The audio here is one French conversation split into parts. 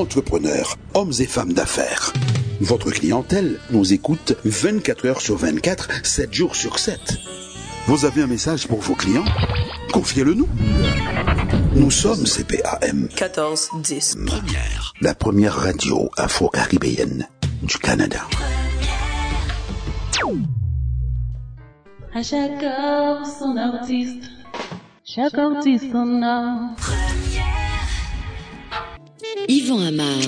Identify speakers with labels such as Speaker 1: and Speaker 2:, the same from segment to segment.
Speaker 1: entrepreneurs, hommes et femmes d'affaires. Votre clientèle nous écoute 24 heures sur 24, 7 jours sur 7. Vous avez un message pour vos clients? Confiez-le nous. Nous sommes CPAM.
Speaker 2: 14 10.
Speaker 1: Première. La première radio afro-caribéenne du Canada.
Speaker 3: À chaque heure, son artiste. Chaque artiste son art.
Speaker 4: Yvan Amar.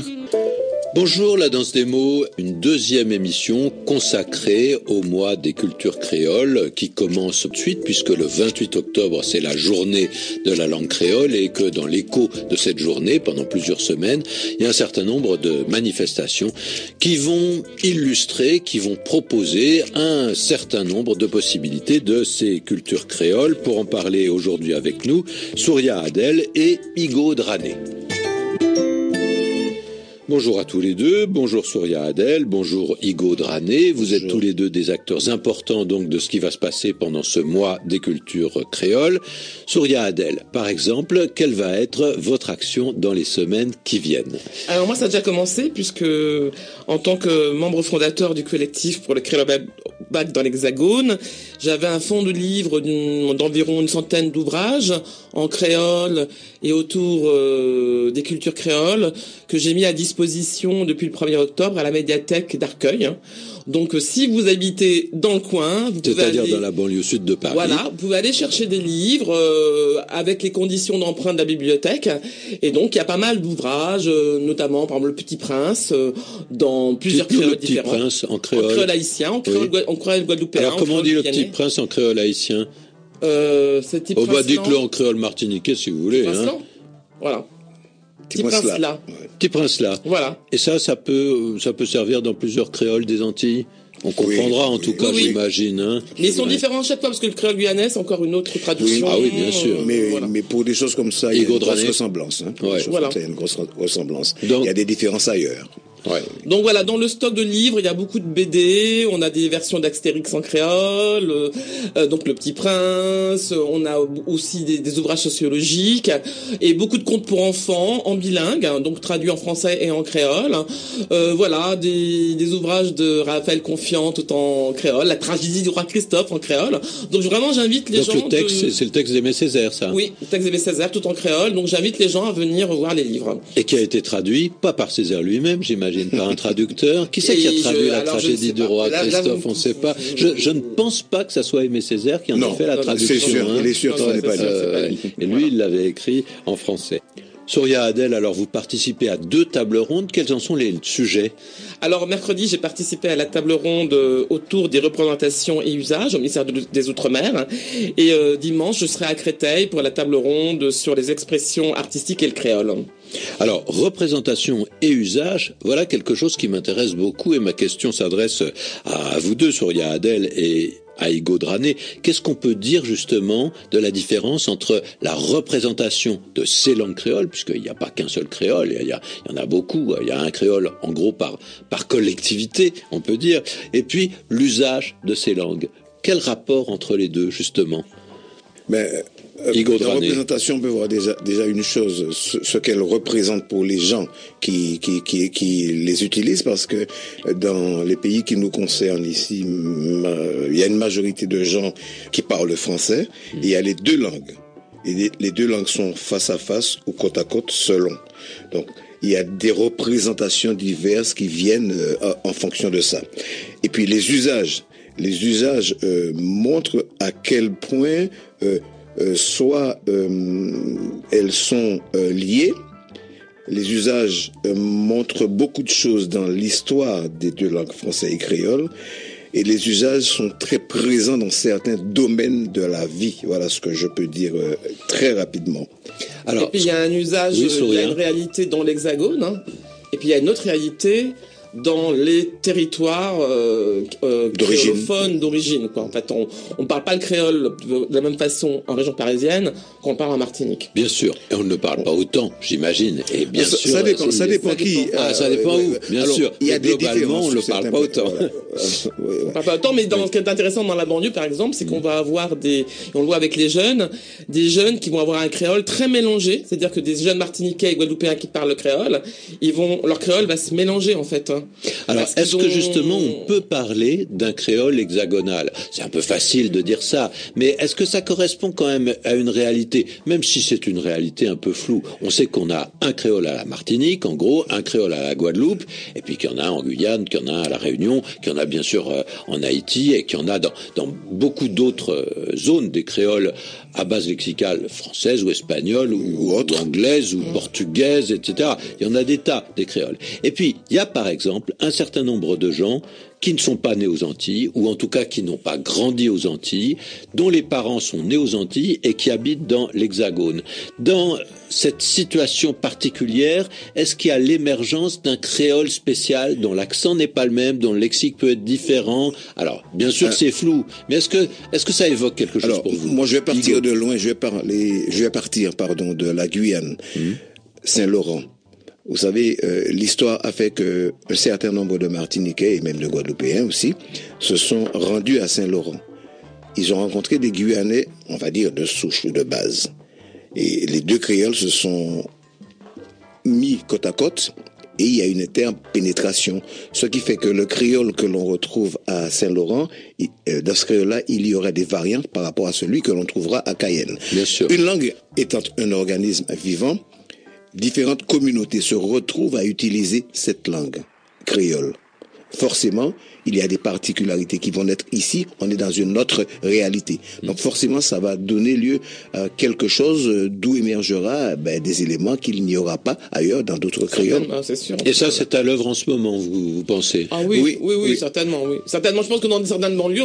Speaker 5: Bonjour, la danse des mots, une deuxième émission consacrée au mois des cultures créoles qui commence tout de suite puisque le 28 octobre c'est la journée de la langue créole et que dans l'écho de cette journée, pendant plusieurs semaines, il y a un certain nombre de manifestations qui vont illustrer, qui vont proposer un certain nombre de possibilités de ces cultures créoles. Pour en parler aujourd'hui avec nous, Souria Adel et Igo Drané. Bonjour à tous les deux, bonjour Souria Adel, bonjour Igo Drané. Vous êtes tous les deux des acteurs importants donc de ce qui va se passer pendant ce mois des cultures créoles. Souria Adel, par exemple, quelle va être votre action dans les semaines qui viennent?
Speaker 6: Alors moi ça a déjà commencé puisque en tant que membre fondateur du collectif pour le créole bac dans l'Hexagone, j'avais un fonds de livres d'environ une centaine d'ouvrages en créole et autour euh, des cultures créoles que j'ai mis à disposition depuis le 1er octobre à la médiathèque d'Arcueil. Donc, euh, si vous habitez dans le coin, vous pouvez
Speaker 5: C'est-à-dire
Speaker 6: aller...
Speaker 5: dans la banlieue sud de Paris.
Speaker 6: Voilà, vous pouvez aller chercher des livres euh, avec les conditions d'emprunt de la bibliothèque. Et donc, il y a pas mal d'ouvrages, euh, notamment, par exemple, Le Petit Prince, euh, dans plusieurs créoles
Speaker 5: le Petit. Prince en
Speaker 6: En
Speaker 5: créole.
Speaker 6: haïtien, en créole,
Speaker 5: Oui.
Speaker 6: gua- en créole guadeloupéen.
Speaker 5: Alors
Speaker 6: en
Speaker 5: comment on dit le. Petit Prince en créole haïtien?
Speaker 6: Euh, Petit
Speaker 5: Oh bah dites-le en créole martiniquais si vous voulez. Hein.
Speaker 6: Voilà. Petit
Speaker 7: Prince
Speaker 6: Prince
Speaker 7: là.
Speaker 5: Petit Prince là.
Speaker 6: Voilà.
Speaker 5: Et ça, ça peut, ça peut servir dans plusieurs créoles des Antilles. On comprendra en tout cas,
Speaker 6: Oui,
Speaker 5: j'imagine. Hein.
Speaker 6: Mais ils sont différents à chaque fois parce que le créole guyanais, c'est encore une autre traduction.
Speaker 5: Ah oui, bien sûr.
Speaker 7: Mais,
Speaker 6: voilà.
Speaker 7: mais pour des choses comme ça, il y a une grosse ressemblance. Hein.
Speaker 5: Ouais.
Speaker 6: Voilà.
Speaker 7: il y a une grosse ressemblance.
Speaker 5: Donc-
Speaker 7: il y a des différences ailleurs.
Speaker 5: Ouais.
Speaker 6: Donc voilà, dans le stock de livres, il y a beaucoup de BD, on a des versions d'Astérix en créole, euh, euh, donc Le Petit Prince, euh, on a aussi des, des ouvrages sociologiques et beaucoup de contes pour enfants en bilingue, hein, donc traduits en français et en créole. Euh, voilà, des, des ouvrages de Raphaël Confiant tout en créole, la tragédie du roi Christophe en créole. Donc vraiment, j'invite les
Speaker 5: Donc
Speaker 6: gens
Speaker 5: le texte,
Speaker 6: de-
Speaker 5: c'est- le texte d'Aimé Césaire, ça.
Speaker 6: Oui, texte d'Aimé Césaire tout en créole, donc j'invite les gens à venir voir les livres.
Speaker 5: Et qui a été traduit, pas par Césaire lui-même, j'imagine, par un traducteur. Qui c'est qui a traduit
Speaker 6: je-
Speaker 5: la tragédie du roi
Speaker 6: Là- là,
Speaker 5: Christophe On ne sait pas. Je, je ne pense pas que ça soit Aimé Césaire qui en
Speaker 7: Non,
Speaker 5: a fait la traduction.
Speaker 7: c'est sûr,
Speaker 5: hein.
Speaker 7: il est sûr que ce n'est pas lui.
Speaker 5: Euh, et lui, il l'avait écrit en français. Souria Adel, alors vous participez à deux tables rondes. Quels en sont les sujets?
Speaker 6: Alors mercredi, j'ai participé à la table ronde euh, autour des représentations et usages au ministère de- des Outre-mer. Et euh, dimanche, je serai à Créteil pour la table ronde sur les expressions artistiques et le créole.
Speaker 5: Alors, représentation et usage, voilà quelque chose qui m'intéresse beaucoup et ma question s'adresse à, vous deux, Souria Adel et à Igo Drané. Qu'est-ce qu'on peut dire justement de la différence entre la représentation de ces langues créoles, puisqu'il n'y a pas qu'un seul créole, il y, il y en a beaucoup, il y a un créole en gros par, par collectivité, on peut dire, et puis l'usage de ces langues. Quel rapport entre les deux justement?
Speaker 7: Mais euh, la représentation peut voir déjà, déjà une chose, ce, ce qu'elle représente pour les gens qui, qui, qui, qui les utilisent, parce que euh, dans les pays qui nous concernent ici, il y a une majorité de gens qui parlent français, et il y a les deux langues. Et les, les deux langues sont face à face ou côte à côte selon. Donc, il y a des représentations diverses qui viennent euh, en fonction de ça. Et puis les usages. Les usages euh, montrent à quel point euh, euh, soit euh, elles sont euh, liées, les usages euh, montrent beaucoup de choses dans l'histoire des deux langues français et créole, et les usages sont très présents dans certains domaines de la vie. Voilà ce que je peux dire euh, très rapidement.
Speaker 5: Alors,
Speaker 6: et puis il y a un usage,
Speaker 5: Oui,
Speaker 6: il y a une réalité dans l'hexagone, hein. et puis il y a une autre réalité dans les territoires euh, euh,
Speaker 7: D'origine.
Speaker 6: créolophones d'origine. Quoi. En fait, on on parle pas le créole de la même façon en région parisienne qu'on parle en Martinique.
Speaker 5: Bien sûr, et on ne parle pas autant, j'imagine. Et bien
Speaker 7: ça,
Speaker 5: sûr,
Speaker 7: ça dépend, ça dépend qui.
Speaker 5: Ah, ça
Speaker 7: euh,
Speaker 5: dépend où, bien
Speaker 7: Alors,
Speaker 5: sûr.
Speaker 7: Il y a
Speaker 5: Mais
Speaker 7: des
Speaker 5: globalement, on ne parle pas autant.
Speaker 7: Voilà. Euh, ouais.
Speaker 6: On parle pas autant, mais dans ce qui est intéressant dans la banlieue, par exemple, c'est qu'on va avoir des, et on le voit avec les jeunes, des jeunes qui vont avoir un créole très mélangé, c'est-à-dire que des jeunes martiniquais et guadeloupéens qui parlent le créole, ils vont, leur créole va se mélanger en fait.
Speaker 5: Alors, est-ce que justement on peut parler d'un créole hexagonal? C'est un peu facile de dire ça, mais est-ce que ça correspond quand même à une réalité, même si c'est une réalité un peu floue On sait qu'on a un créole à la Martinique, en gros, un créole à la Guadeloupe, et puis qu'il y en a un en Guyane, qu'il y en a un à la Réunion, qu'il y en a bien sûr euh, en Haïti, et qu'il y en a dans, dans beaucoup d'autres euh, zones des créoles à base lexicale française ou espagnole ou, ou anglaise ou portugaise, etc. Il y en a des tas, des créoles. Et puis, il y a par exemple un certain nombre de gens qui ne sont pas nés aux Antilles, ou en tout cas qui n'ont pas grandi aux Antilles, dont les parents sont nés aux Antilles et qui habitent dans l'Hexagone. Dans cette situation particulière, est-ce qu'il y a l'émergence d'un créole spécial dont l'accent n'est pas le même, dont le lexique peut être différent? Alors, bien sûr,
Speaker 7: Euh,
Speaker 5: c'est flou, mais est-ce que, est-ce que ça évoque quelque chose
Speaker 7: Alors,
Speaker 5: pour vous?
Speaker 7: moi, je vais partir de loin. Je vais parler. Je vais partir, pardon, de la Guyane, Saint-Laurent. Vous savez, euh, l'histoire a fait que un certain nombre de Martiniquais et même de Guadeloupéens aussi se sont rendus à Saint-Laurent. Ils ont rencontré des Guyanais, on va dire de souche ou de base. Et les deux créoles se sont mis côte à côte et il y a une interpénétration. Ce qui fait que le créole que l'on retrouve à Saint-Laurent, euh, dans ce créole-là, il y aura des variantes par rapport à celui que l'on trouvera à Cayenne.
Speaker 5: Bien sûr.
Speaker 7: Une langue étant un organisme vivant, différentes communautés se retrouvent à utiliser cette langue créole. Forcément, il y a des particularités qui vont naître ici, on est dans une autre réalité. Donc forcément, ça va donner lieu à quelque chose d'où émergera ben, des éléments qu'il n'y aura pas ailleurs dans d'autres
Speaker 6: sûr.
Speaker 5: Et ça, c'est à l'œuvre en ce moment, vous, vous pensez?
Speaker 6: Ah oui, oui,
Speaker 7: Oui,
Speaker 6: oui,
Speaker 7: oui.
Speaker 6: certainement, oui. Certainement, je pense que dans certaines banlieues,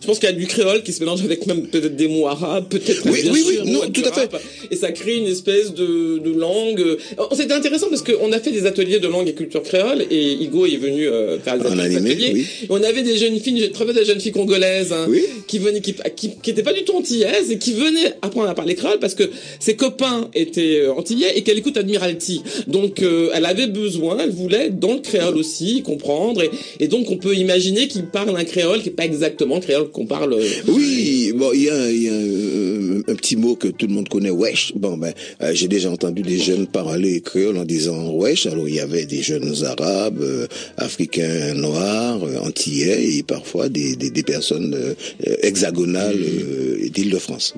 Speaker 6: je pense qu'il y a du créole qui se mélange avec même peut-être des mots arabes, peut-être
Speaker 7: Oui, oui, oui, non, tout à fait.
Speaker 6: Et ça crée une espèce de, de langue. Oh, C'était intéressant parce qu'on a fait des ateliers de langue et culture créole et Igo est venu euh, faire des ateliers.
Speaker 7: animé, oui.
Speaker 6: On avait des jeunes filles, j'ai trouvé des jeunes filles congolaises hein,
Speaker 7: Oui.
Speaker 6: qui venaient, qui, qui, qui étaient pas du tout antillaises et qui venaient apprendre à parler créole parce que ses copains étaient euh, antillais et qu'elle écoute Admiralty. Donc euh, elle avait besoin, elle voulait dans le créole aussi comprendre et, et donc on peut imaginer qu'il parle un créole qui est pas exactement le créole qu'on parle. euh,
Speaker 7: Oui, bon, il y a, il y a un, un petit mot que tout le monde connaît, wesh. Bon, ben, euh, j'ai déjà entendu des jeunes parler créole en disant wesh. Alors, il y avait des jeunes arabes, euh, africains noirs, euh, antillais et parfois des, des, personnes hexagonales d'Île-de-France.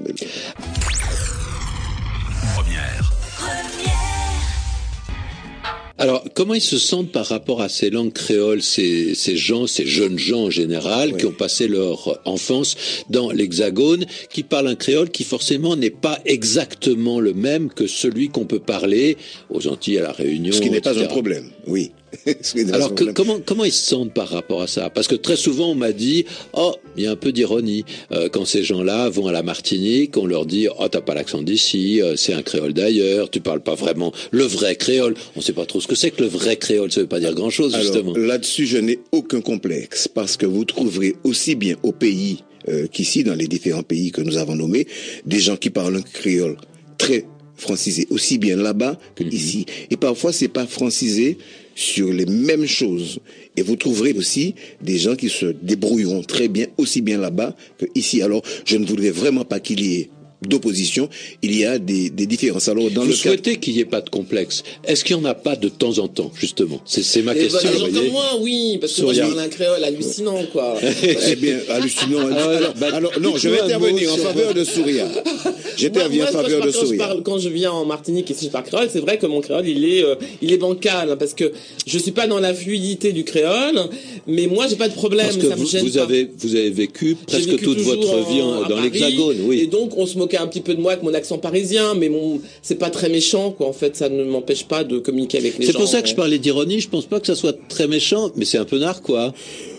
Speaker 5: Alors, comment ils se sentent par rapport à ces langues créoles, ces, ces gens, ces jeunes gens en général, qui ont passé leur enfance dans l'Hexagone, qui parlent un créole qui forcément n'est pas exactement le même que celui qu'on peut parler aux Antilles, à la Réunion.
Speaker 7: Ce qui n'est pas un problème, oui.
Speaker 5: Alors, que, comment, comment ils se sentent par rapport à ça? Parce que très souvent, on m'a dit, oh, il y a un peu d'ironie. Euh, quand ces gens-là vont à la Martinique, on leur dit, oh, t'as pas l'accent d'ici, euh, c'est un créole d'ailleurs, tu parles pas vraiment le vrai créole. On sait pas trop ce que c'est que le vrai créole, ça veut pas dire grand-chose, justement.
Speaker 7: Là-dessus, je n'ai aucun complexe parce que vous trouverez aussi bien au pays euh, qu'ici, dans les différents pays que nous avons nommés, des gens qui parlent un créole très francisé, aussi bien là-bas que ici. Et parfois, c'est pas francisé sur les mêmes choses. Et vous trouverez aussi des gens qui se débrouilleront très bien, aussi bien là-bas que ici. Alors, je ne voudrais vraiment pas qu'il y ait d'opposition, il y a des, des différences. Alors, dans
Speaker 5: Vous
Speaker 7: le cadre-
Speaker 5: souhaitez qu'il n'y ait pas de complexe. Est-ce qu'il n'y en a pas de temps en temps, justement? C'est ma
Speaker 6: Les,
Speaker 5: question.
Speaker 6: les gens
Speaker 5: vous voyez.
Speaker 6: moi, oui, parce que moi je
Speaker 5: Souriant.
Speaker 6: parle un créole hallucinant, quoi.
Speaker 7: Eh bien, hallucinant.
Speaker 5: Alors,
Speaker 7: Alors,
Speaker 5: bah,
Speaker 7: alors, non, je vais intervenir en faveur de Souria. J'interviens en faveur
Speaker 6: quand
Speaker 7: de
Speaker 6: je, parle, quand, je
Speaker 7: Souria.
Speaker 6: parle- quand je viens en Martinique et si je parle créole, c'est vrai que mon créole, il est, euh, il est bancal, hein, parce que je suis pas dans la fluidité du créole, mais moi, j'ai pas de problème,
Speaker 5: Parce que
Speaker 6: ça me
Speaker 5: vous,
Speaker 6: gêne
Speaker 5: vous
Speaker 6: pas.
Speaker 5: avez, vous avez vécu presque
Speaker 6: vécu
Speaker 5: toute votre vie en- dans l'Hexagone, oui.
Speaker 6: Et donc, on se un petit peu de moi avec mon accent parisien, mais mon, c'est pas très méchant, quoi. En fait, ça ne m'empêche pas de communiquer avec les gens.
Speaker 5: C'est pour ça que je parlais d'ironie. Je pense pas que ça soit très méchant, mais c'est un peu narquois.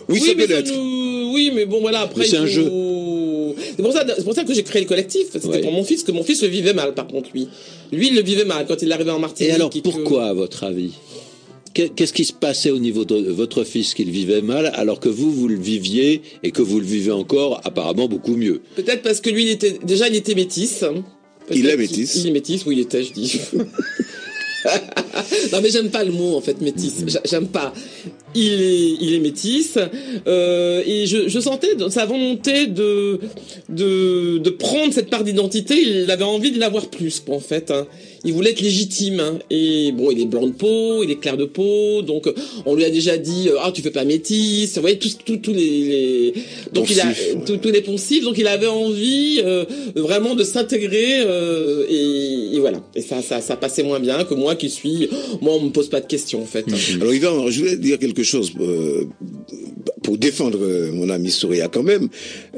Speaker 7: Oui, ça
Speaker 6: mais
Speaker 7: peut l'être.
Speaker 6: nous- Oui, mais bon, voilà, après.
Speaker 5: C'est un
Speaker 6: faut-
Speaker 5: jeu.
Speaker 6: C'est pour ça, c'est pour ça que j'ai créé le collectif. C'était
Speaker 5: Ouais.
Speaker 6: pour mon fils, que mon fils le vivait mal, par contre, lui. Lui, il le vivait mal quand il est arrivé en Martinique.
Speaker 5: Et alors,
Speaker 6: que-
Speaker 5: pourquoi, à votre avis? Qu'est-ce qui se passait au niveau de votre fils qu'il vivait mal, alors que vous, vous le viviez et que vous le vivez encore apparemment beaucoup mieux?
Speaker 6: Peut-être parce que lui, il était déjà, il était métis.
Speaker 7: Il est métis.
Speaker 6: Il, il est métis, oui, il était, je dis. non mais j'aime pas le mot en fait métis. J'aime pas. Il est, il est métis euh, et je, je, sentais sa volonté de, de de prendre cette part d'identité. Il avait envie de l'avoir plus en fait. Hein il voulait être légitime. Hein. Et bon, il est blanc de peau, il est clair de peau, donc on lui a déjà dit euh, ah tu fais pas métis. Vous voyez tous tous les, donc il a tous les poncifs. Donc il avait envie euh, vraiment de s'intégrer euh, et, voilà. Et ça, ça ça passait moins bien que moi qui suis moi on me pose pas de questions en fait.
Speaker 7: Alors Yvan, je voulais dire quelque chose pour défendre mon ami Souria quand même.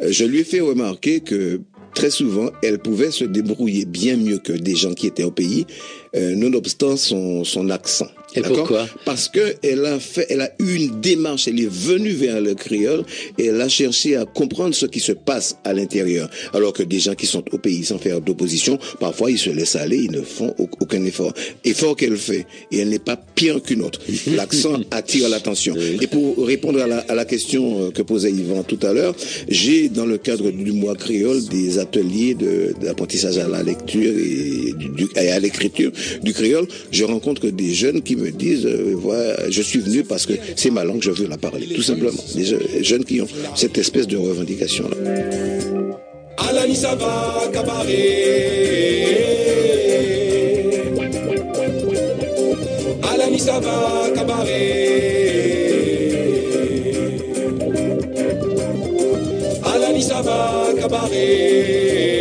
Speaker 7: Je lui ai fait remarquer que très souvent, elle pouvait se débrouiller bien mieux que des gens qui étaient au pays, euh, nonobstant son, son accent.
Speaker 5: Et pourquoi
Speaker 7: Parce que elle a fait, elle a eu une démarche. Elle est venue vers le créole et elle a cherché à comprendre ce qui se passe à l'intérieur. Alors que des gens qui sont au pays sans faire d'opposition, parfois ils se laissent aller, ils ne font aucun effort. Effort qu'elle fait et elle n'est pas pire qu'une autre. L'accent attire l'attention. Et pour répondre à la, à la, question euh, que posait Yvan tout à l'heure, j'ai dans le cadre du mois créole des ateliers d'apprentissage à la lecture et, du, et à l'écriture du créole. Je rencontre des jeunes qui me disent, euh, je suis venu parce que c'est ma langue, je veux la parler, tout simplement. Des jeunes qui ont cette espèce de revendication-là. Cabaret.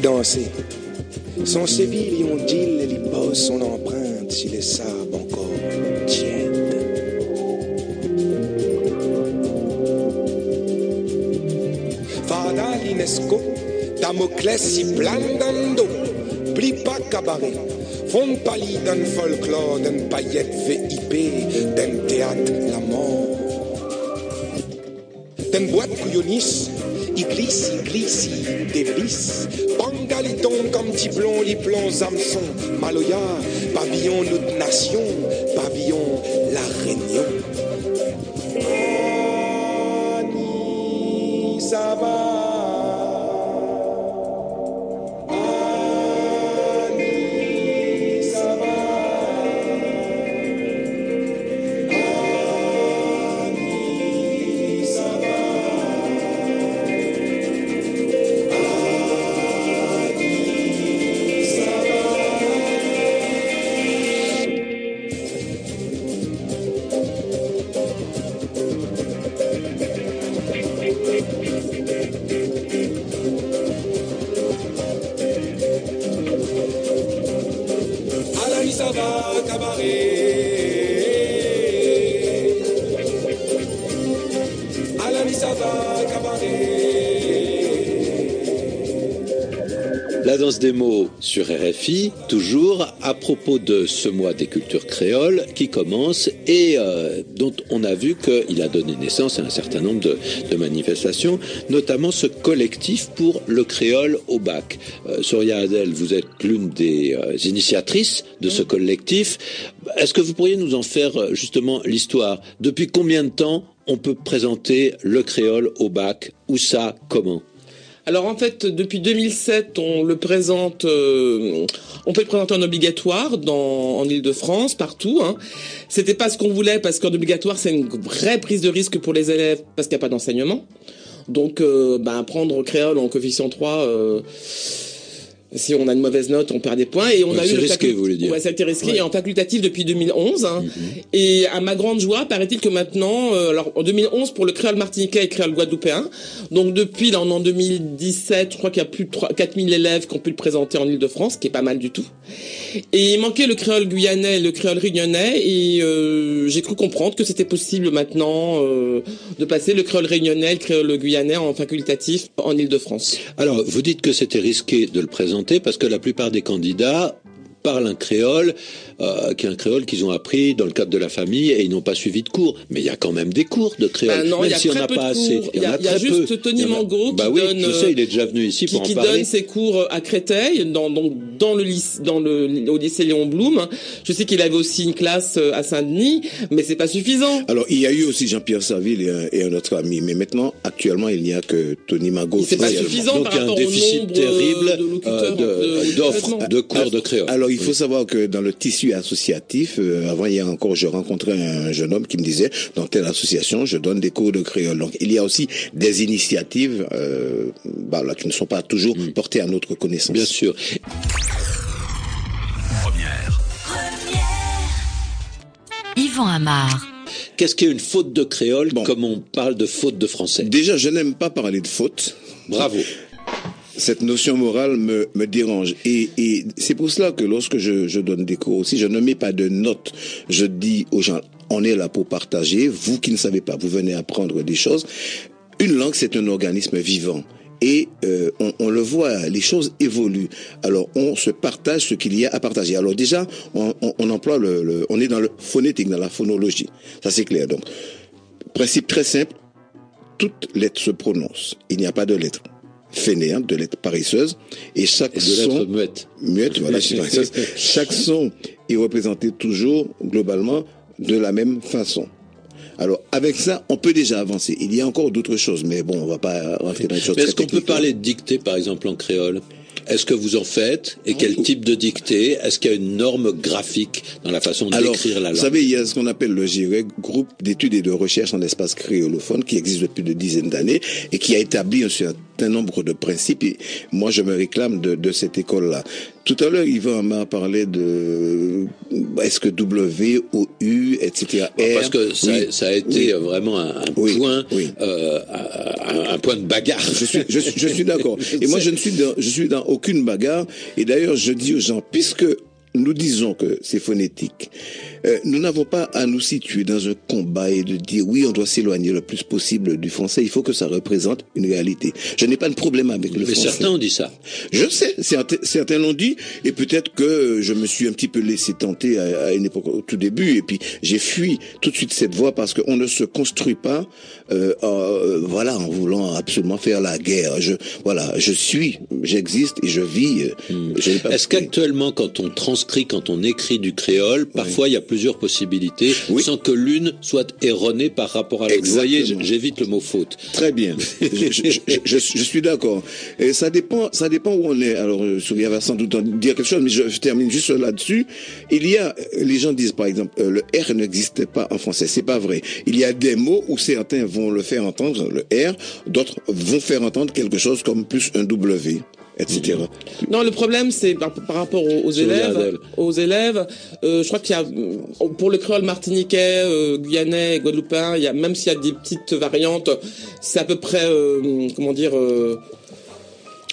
Speaker 7: Cadencée. Son Séville, on dit, il son empreinte si les sables encore tiennent. Fada l'INESCO, Damoclès y blandando, pli pas cabaret. Fond pali d'un folklore, d'un paillette VIP, d'un théâtre la mort. D'un boîte couillonnis, il glisse, il glisse. Pangaliton comme Tiblon, les plombs hameçon, Maloya, pavillon notre nation, pavillon la réunion.
Speaker 5: Des mots sur RFI, toujours à propos de ce mois des cultures créoles qui commence et euh, dont on a vu qu'il a donné naissance à un certain nombre de, manifestations, notamment ce collectif pour le créole au bac. Euh, Soria Adel, vous êtes l'une des euh, initiatrices de ce collectif. Est-ce que vous pourriez nous en faire justement l'histoire? Depuis combien de temps on peut présenter le créole au bac? Où ça? Comment?
Speaker 6: Alors en fait, depuis 2007, on le présente, euh, on peut le présenter en obligatoire dans, en Ile-de-France, partout. Hein. C'était pas ce qu'on voulait parce qu'en obligatoire, c'est une vraie prise de risque pour les élèves parce qu'il n'y a pas d'enseignement. Donc, euh, bah, apprendre créole en coefficient 3, euh, si on a une mauvaise note, on perd des points. Et on
Speaker 5: ouais,
Speaker 6: a eu le
Speaker 5: risqué, vous voulez dire.
Speaker 6: Ouais, été risqué. Ouais. Et en facultatif depuis 2011. Hein. Mm -hmm. Et à ma grande joie, paraît-il que maintenant, euh, alors en 2011 pour le créole martiniquais et le créole guadeloupéen. Donc depuis, là, on est en 2017, je crois qu'il y a plus de 3, 4000 élèves qui ont pu le présenter en Ile-de-France, ce qui est pas mal du tout. Et il manquait le créole guyanais et le créole réunionnais. Et euh, j'ai cru comprendre que c'était possible maintenant euh, de passer le créole réunionnais, le créole guyanais en facultatif en Ile-de-France.
Speaker 5: Alors, vous dites que c'était risqué de le présenter parce que la plupart des candidats parlent un créole euh, qui est un créole qu'ils ont appris dans le cadre de la famille et ils n'ont pas suivi de cours. Mais il y a quand même des cours de créole,
Speaker 6: Bah non, il y
Speaker 5: même
Speaker 6: a
Speaker 5: s'il n'y en
Speaker 6: très
Speaker 5: a
Speaker 6: peu
Speaker 5: pas assez.
Speaker 6: Il y a, il y a
Speaker 5: très
Speaker 6: juste
Speaker 5: peu.
Speaker 6: Tony
Speaker 5: en a-
Speaker 6: Mango
Speaker 5: bah
Speaker 6: qui
Speaker 5: oui,
Speaker 6: donne,
Speaker 5: je sais, il est déjà venu ici
Speaker 6: qui,
Speaker 5: pour
Speaker 6: qui
Speaker 5: en parler.
Speaker 6: donne ses cours à Créteil, dans, donc, dans le lycée, dans le, au lycée Léon Blum. Je sais qu'il avait aussi une classe euh, à Saint-Denis, mais c'est pas suffisant.
Speaker 7: Alors, il y a eu aussi Jean-Pierre Saville et un, et un autre ami, mais maintenant, actuellement, il n'y a que Tony Mago.
Speaker 6: C'est pas suffisant
Speaker 5: Donc
Speaker 6: par
Speaker 5: il y a un
Speaker 6: rapport au
Speaker 5: déficit
Speaker 6: nombre
Speaker 5: terrible euh, de-
Speaker 6: de-
Speaker 5: d'offres
Speaker 6: de-
Speaker 5: de cours de créole.
Speaker 7: Alors, il faut savoir que dans le tissu associatif, euh, avant hier encore, je rencontrais un jeune homme qui me disait, dans telle association, je donne des cours de créole. Donc, il y a aussi des initiatives euh, bah, là, qui ne sont pas toujours portées à notre connaissance.
Speaker 5: Bien sûr.
Speaker 4: Yvan Amar.
Speaker 5: Qu'est-ce qu'est une faute de créole
Speaker 7: Bon.
Speaker 5: comme on parle de faute de français
Speaker 7: Déjà, je n'aime pas parler de faute.
Speaker 5: Bravo.
Speaker 7: cette notion morale me, me dérange. Et, et c'est pour cela que lorsque je, je donne des cours aussi, je ne mets pas de notes. Je dis aux gens, on est là pour partager. Vous qui ne savez pas, vous venez apprendre des choses. Une langue, c'est un organisme vivant. Et euh, on, on le voit, les choses évoluent. Alors on se partage ce qu'il y a à partager. Alors déjà, on, on, on emploie le, le, on est dans le phonétique, dans la phonologie. Ça c'est clair. Donc principe très simple, toute lettre se prononce. Il n'y a pas de lettre fainéante, de lettre paresseuse, et chaque
Speaker 5: Et
Speaker 7: son
Speaker 5: lettres muettes.
Speaker 7: muette, voilà, chaque son est représenté toujours globalement de la même façon. Alors avec ça, on peut déjà avancer. Il y a encore d'autres choses, mais bon, on va pas rentrer dans les choses
Speaker 5: est-ce qu'on peut parler de dictée, par exemple, en créole? Est-ce que vous en faites? Et quel type de dictée? Est-ce qu'il y a une norme graphique dans la façon d'écrire la langue?
Speaker 7: vous savez, il y a ce qu'on appelle le GIREC, groupe d'études et de recherche en espace créolophone, qui existe depuis de dizaines d'années et qui a établi un certain nombre de principes. Et moi, je me réclame de, de cette école-là. Tout à l'heure, Yvan m'a parlé de est-ce que W, O, U, etc.
Speaker 5: Parce
Speaker 7: R,
Speaker 5: que ça,
Speaker 7: oui.
Speaker 5: ça a été vraiment un, un
Speaker 7: Oui,
Speaker 5: point, euh, un, un point de bagarre.
Speaker 7: Je suis, je suis, je suis d'accord. Et moi, je ne suis dans, je suis dans aucune bagarre. Et d'ailleurs, je dis aux gens, puisque nous disons que c'est phonétique, euh, nous n'avons pas à nous situer dans un combat et de dire oui, on doit s'éloigner le plus possible du français. Il faut que ça représente une réalité. Je n'ai pas de problème avec le
Speaker 5: Mais
Speaker 7: français.
Speaker 5: certains ont dit ça.
Speaker 7: Je sais, certains, certains l'ont dit, et peut-être que je me suis un petit peu laissé tenter à, à une époque au tout début, et puis j'ai fui tout de suite cette voie parce qu'on ne se construit pas, euh, euh, voilà, en voulant absolument faire la guerre. Je, voilà, je suis, j'existe et je vis. pas-
Speaker 5: Est-ce qu'actuellement, quand on transcrit, quand on écrit du créole, parfois il y a plusieurs possibilités,
Speaker 7: Oui.
Speaker 5: sans que l'une soit erronée par rapport à l'autre Vous voyez, j'évite le mot faute.
Speaker 7: Très bien. je, je, je, je- je suis d'accord. Et ça dépend, ça dépend où on est. Alors, euh, Souria va sans doute en dire quelque chose, mais je, termine juste là-dessus. Il y a, les gens disent par exemple, euh, le R n'existait pas en français. C'est pas vrai. Il y a des mots où certains vont le faire entendre, le R, d'autres vont faire entendre quelque chose comme plus un W, etc.
Speaker 6: Non, le problème, c'est par, par rapport aux, élèves. Aux élèves, euh, je crois qu'il y a, pour le créole martiniquais, euh, guyanais, guadeloupéen, il y a, même s'il y a des petites variantes, c'est à peu près, euh, comment dire, euh,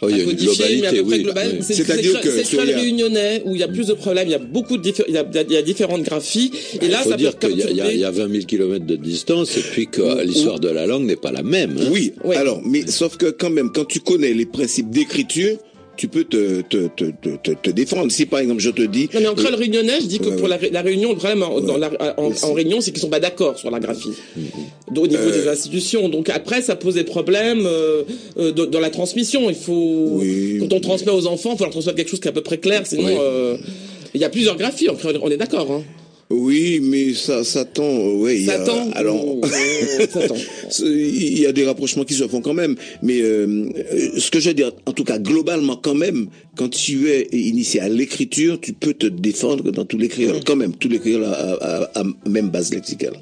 Speaker 5: Oh, il y a
Speaker 6: à
Speaker 5: une
Speaker 6: codifier, mais à peu
Speaker 5: globalité,
Speaker 6: près
Speaker 5: oui.
Speaker 6: global.
Speaker 5: oui.
Speaker 6: C'est
Speaker 7: C'est-à-dire
Speaker 6: c'est-
Speaker 7: que
Speaker 6: c'est le créole
Speaker 7: Surya-
Speaker 6: réunionnais où il y a plus de problèmes, il y a beaucoup de diffé- il y a, il y a différentes graphies, et là,
Speaker 5: Il faut
Speaker 6: ça
Speaker 5: dire qu'il y, a- il y a-
Speaker 6: perturber.
Speaker 5: il y a 20 000 kilomètres de distance et puis que l'histoire de la langue n'est pas la même. hein.
Speaker 7: Oui,
Speaker 6: Oui.
Speaker 7: alors, mais sauf que quand même, quand tu connais les principes d'écriture, tu peux te, te, te, te, te- défendre. Si par exemple je te dis...
Speaker 6: Non mais en créole réunionnais, je dis que
Speaker 7: Ouais,
Speaker 6: pour la, ré- la réunion, le problème en, dans la- en, réunion, c'est qu'ils sont pas d'accord sur la graphie
Speaker 5: Mm-hmm.
Speaker 6: Donc, au niveau
Speaker 7: Euh.
Speaker 6: des institutions. Donc après, ça pose des problèmes euh, euh, de- dans la transmission. Il faut
Speaker 7: Oui.
Speaker 6: quand on transmet aux enfants, il faut leur transmettre quelque chose qui est à peu près clair. Sinon,
Speaker 5: Oui.
Speaker 6: euh, il y a plusieurs graphies. On est d'accord. Hein.
Speaker 7: Oui, mais ça, ça tend, ouais, il y a-
Speaker 6: Satan.
Speaker 7: alors,
Speaker 6: Oh, oh,
Speaker 7: Il y a des rapprochements qui se font quand même, mais euh, ce que je veux dire, en tout cas globalement quand même, quand tu es initié à l'écriture, tu peux te défendre dans tous les créoles, quand même, tous les créoles à, à- à- à même base lexicale.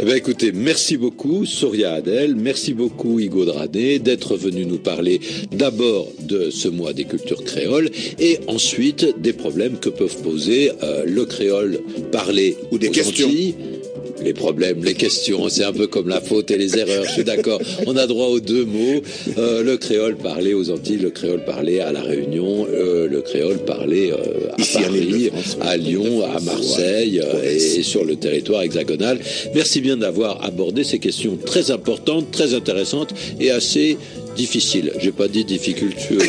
Speaker 5: Eh ben, écoutez, merci beaucoup Soria Adel, merci beaucoup Hugo Drané d'être venu nous parler d'abord de ce mois des cultures créoles et ensuite des problèmes que peuvent poser euh, le créole parlé
Speaker 7: Ou des questions.
Speaker 5: Antilles. Les problèmes, les questions, c'est un peu comme la faute et les erreurs, je suis d'accord. On a droit aux deux mots. Euh, le créole parlé aux Antilles, le créole parlé à La Réunion, euh, le créole parlé euh, à
Speaker 7: Ici,
Speaker 5: Paris, à Lyon, à Marseille et, et sur le territoire hexagonal. Merci bien d'avoir abordé ces questions très importantes, très intéressantes et assez difficile. J'ai pas dit difficultueuse.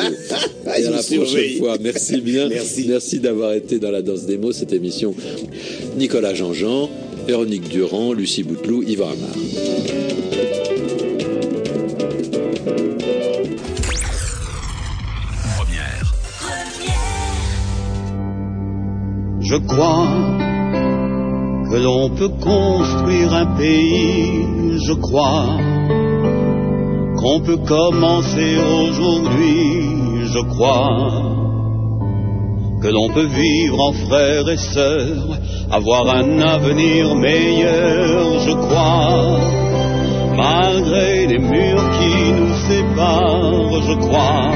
Speaker 5: Hein, Et
Speaker 7: je
Speaker 5: à la prochaine fois. Merci bien.
Speaker 7: Merci.
Speaker 5: Merci d'avoir été dans la danse des mots, cette émission. Nicolas Jean-Jean, Véronique Durand, Lucie Bouteloup, Yvan Amar.
Speaker 2: Première.
Speaker 8: Je crois que l'on peut construire un pays, je crois qu'on peut commencer aujourd'hui, je crois que l'on peut vivre en frères et sœurs, avoir un avenir meilleur, je crois, malgré les murs qui nous séparent, je crois.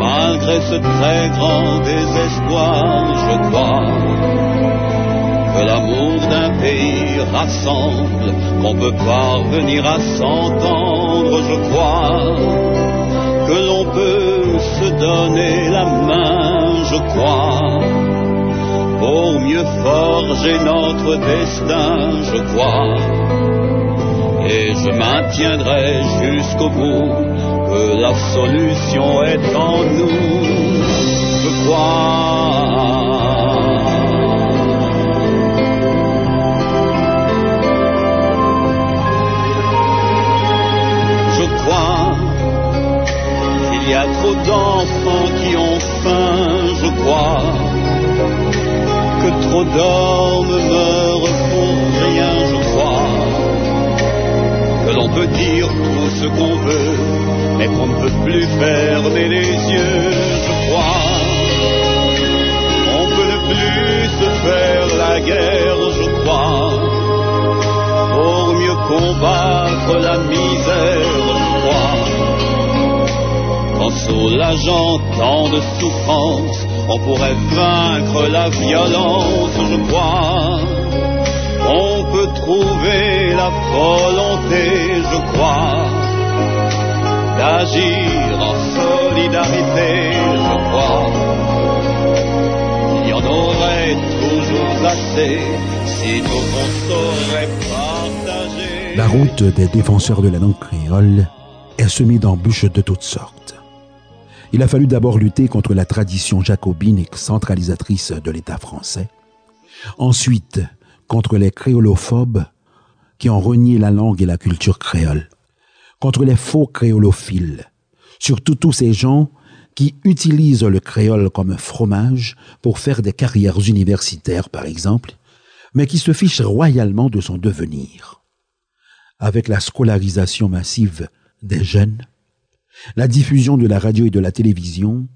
Speaker 8: Malgré ce très grand désespoir, je crois que l'amour d'un pays rassemble, qu'on peut parvenir à s'entendre, je crois que l'on peut se donner la main, je crois, pour mieux forger notre destin, je crois et je maintiendrai jusqu'au bout que la solution est en nous. Je crois. Y a trop d'enfants qui ont faim, je crois que trop d'hommes meurent pour rien, je crois que l'on peut dire tout ce qu'on veut, mais qu'on ne peut plus fermer les yeux, je crois. On peut ne plus se faire la guerre, je crois, pour mieux combattre la misère, je crois. Qu'en soulageant tant de souffrance, on pourrait vaincre la violence, je crois. On peut trouver la volonté, je crois, d'agir en solidarité, je crois. Il y en aurait toujours assez si le monde saurait partager.
Speaker 1: La route des défenseurs de la langue créole est semée d'embûches de toutes sortes. Il a fallu d'abord lutter contre la tradition jacobine et centralisatrice de l'État français. Ensuite, contre les créolophobes qui ont renié la langue et la culture créole. Contre les faux créolophiles. Surtout tous ces gens qui utilisent le créole comme fromage pour faire des carrières universitaires, par exemple, mais qui se fichent royalement de son devenir avec la scolarisation massive des jeunes, la diffusion de la radio et de la télévision,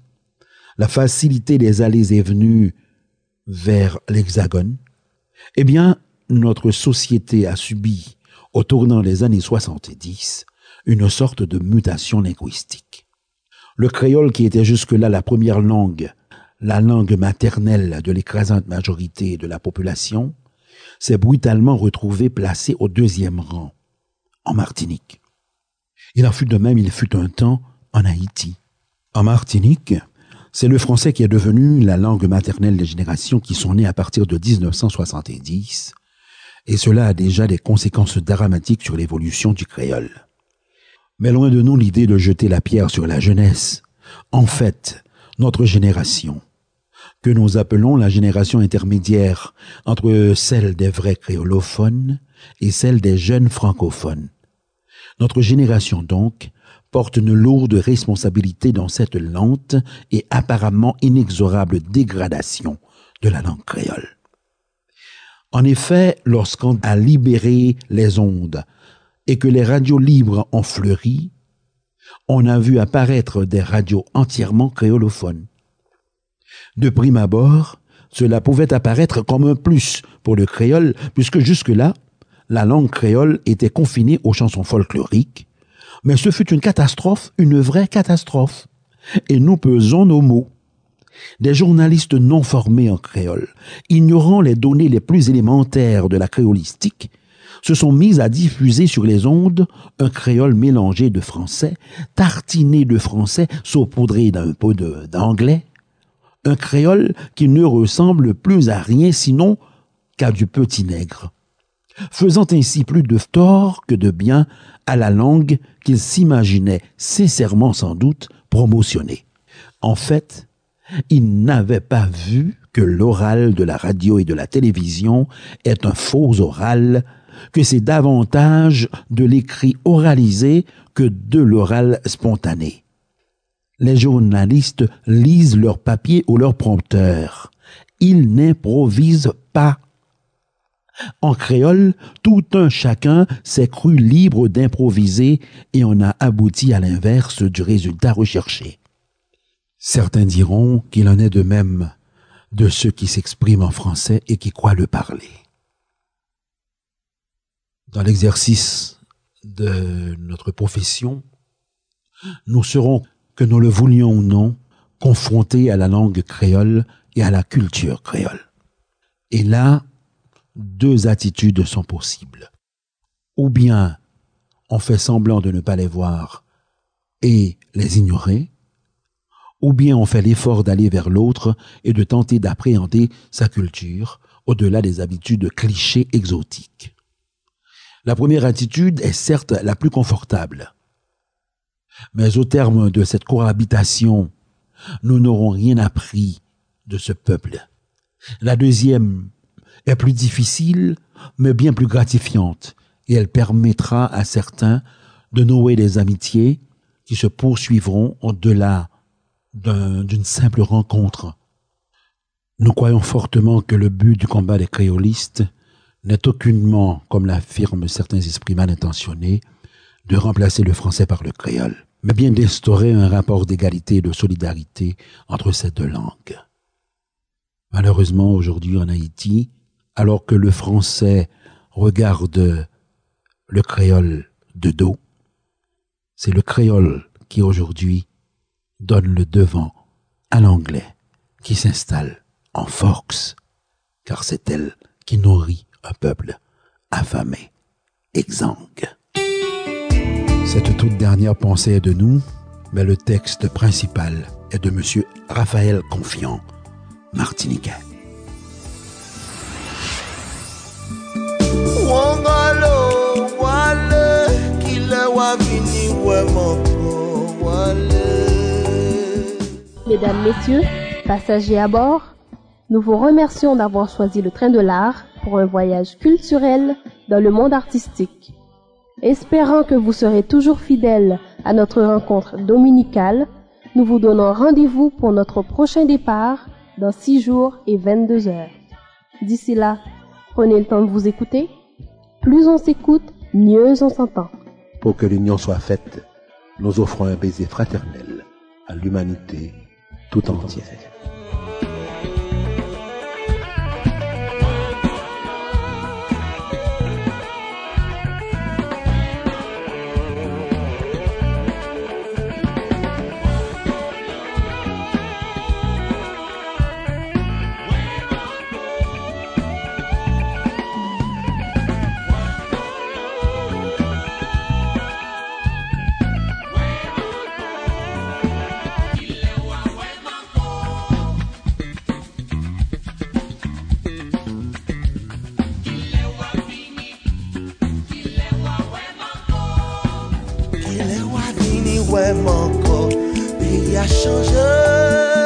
Speaker 1: la facilité des allées et venues vers l'hexagone, eh bien, notre société a subi, au tournant des années 70, une sorte de mutation linguistique. Le créole, qui était jusque-là la première langue, la langue maternelle de l'écrasante majorité de la population, s'est brutalement retrouvé placé au deuxième rang, en Martinique. Il en fut de même, il fut un temps, en Haïti. En Martinique, c'est le français qui est devenu la langue maternelle des générations qui sont nées à partir de 1970, et cela a déjà des conséquences dramatiques sur l'évolution du créole. Mais loin de nous l'idée de jeter la pierre sur la jeunesse. En fait, notre génération, que nous appelons la génération intermédiaire entre celle des vrais créolophones et celle des jeunes francophones. Notre génération donc porte une lourde responsabilité dans cette lente et apparemment inexorable dégradation de la langue créole. En effet, lorsqu'on a libéré les ondes et que les radios libres ont fleuri, on a vu apparaître des radios entièrement créolophones. De prime abord, cela pouvait apparaître comme un plus pour le créole, puisque jusque-là, la langue créole était confinée aux chansons folkloriques, mais ce fut une catastrophe, une vraie catastrophe. Et nous pesons nos mots. Des journalistes non formés en créole, ignorant les données les plus élémentaires de la créolistique, se sont mis à diffuser sur les ondes un créole mélangé de français, tartiné de français, saupoudré d'un peu d'anglais, un créole qui ne ressemble plus à rien sinon qu'à du petit nègre. Faisant ainsi plus de tort que de bien à la langue qu'il s'imaginait sincèrement sans doute promotionner. En fait, il n'avait pas vu que l'oral de la radio et de la télévision est un faux oral, que c'est davantage de l'écrit oralisé que de l'oral spontané. Les journalistes lisent leur papier ou leur prompteur. Ils n'improvisent pas. En créole, tout un chacun s'est cru libre d'improviser et on a abouti à l'inverse du résultat recherché. Certains diront qu'il en est de même de ceux qui s'expriment en français et qui croient le parler. Dans l'exercice de notre profession, nous serons, que nous le voulions ou non, confrontés à la langue créole et à la culture créole. Et là, deux attitudes sont possibles. Ou bien on fait semblant de ne pas les voir et les ignorer, ou bien on fait l'effort d'aller vers l'autre et de tenter d'appréhender sa culture au-delà des habitudes clichés exotiques. La première attitude est certes la plus confortable, mais au terme de cette cohabitation, nous n'aurons rien appris de ce peuple. La deuxième est plus difficile, mais bien plus gratifiante, et elle permettra à certains de nouer des amitiés qui se poursuivront au-delà d'une simple rencontre. Nous croyons fortement que le but du combat des créolistes n'est aucunement, comme l'affirment certains esprits mal intentionnés, de remplacer le français par le créole, mais bien d'instaurer un rapport d'égalité et de solidarité entre ces deux langues. Malheureusement, aujourd'hui en Haïti, alors que le français regarde le créole de dos, c'est le créole qui aujourd'hui donne le devant à l'anglais qui s'installe en force, car c'est elle qui nourrit un peuple affamé, exsangue. Cette toute dernière pensée est de nous, mais le texte principal est de M. Raphaël Confiant, martiniquais.
Speaker 3: Mesdames, Messieurs, passagers à bord, nous vous remercions d'avoir choisi le train de l'art pour un voyage culturel dans le monde artistique. Espérant que vous serez toujours fidèles à notre rencontre dominicale, nous vous donnons rendez-vous pour notre prochain départ dans 6 jours et 22 heures. D'ici là, prenez le temps de vous écouter. Plus on s'écoute, mieux on s'entend.
Speaker 9: Pour que l'union soit faite, nous offrons un baiser fraternel à l'humanité tout entière.
Speaker 10: wèm anko Pi a chanje.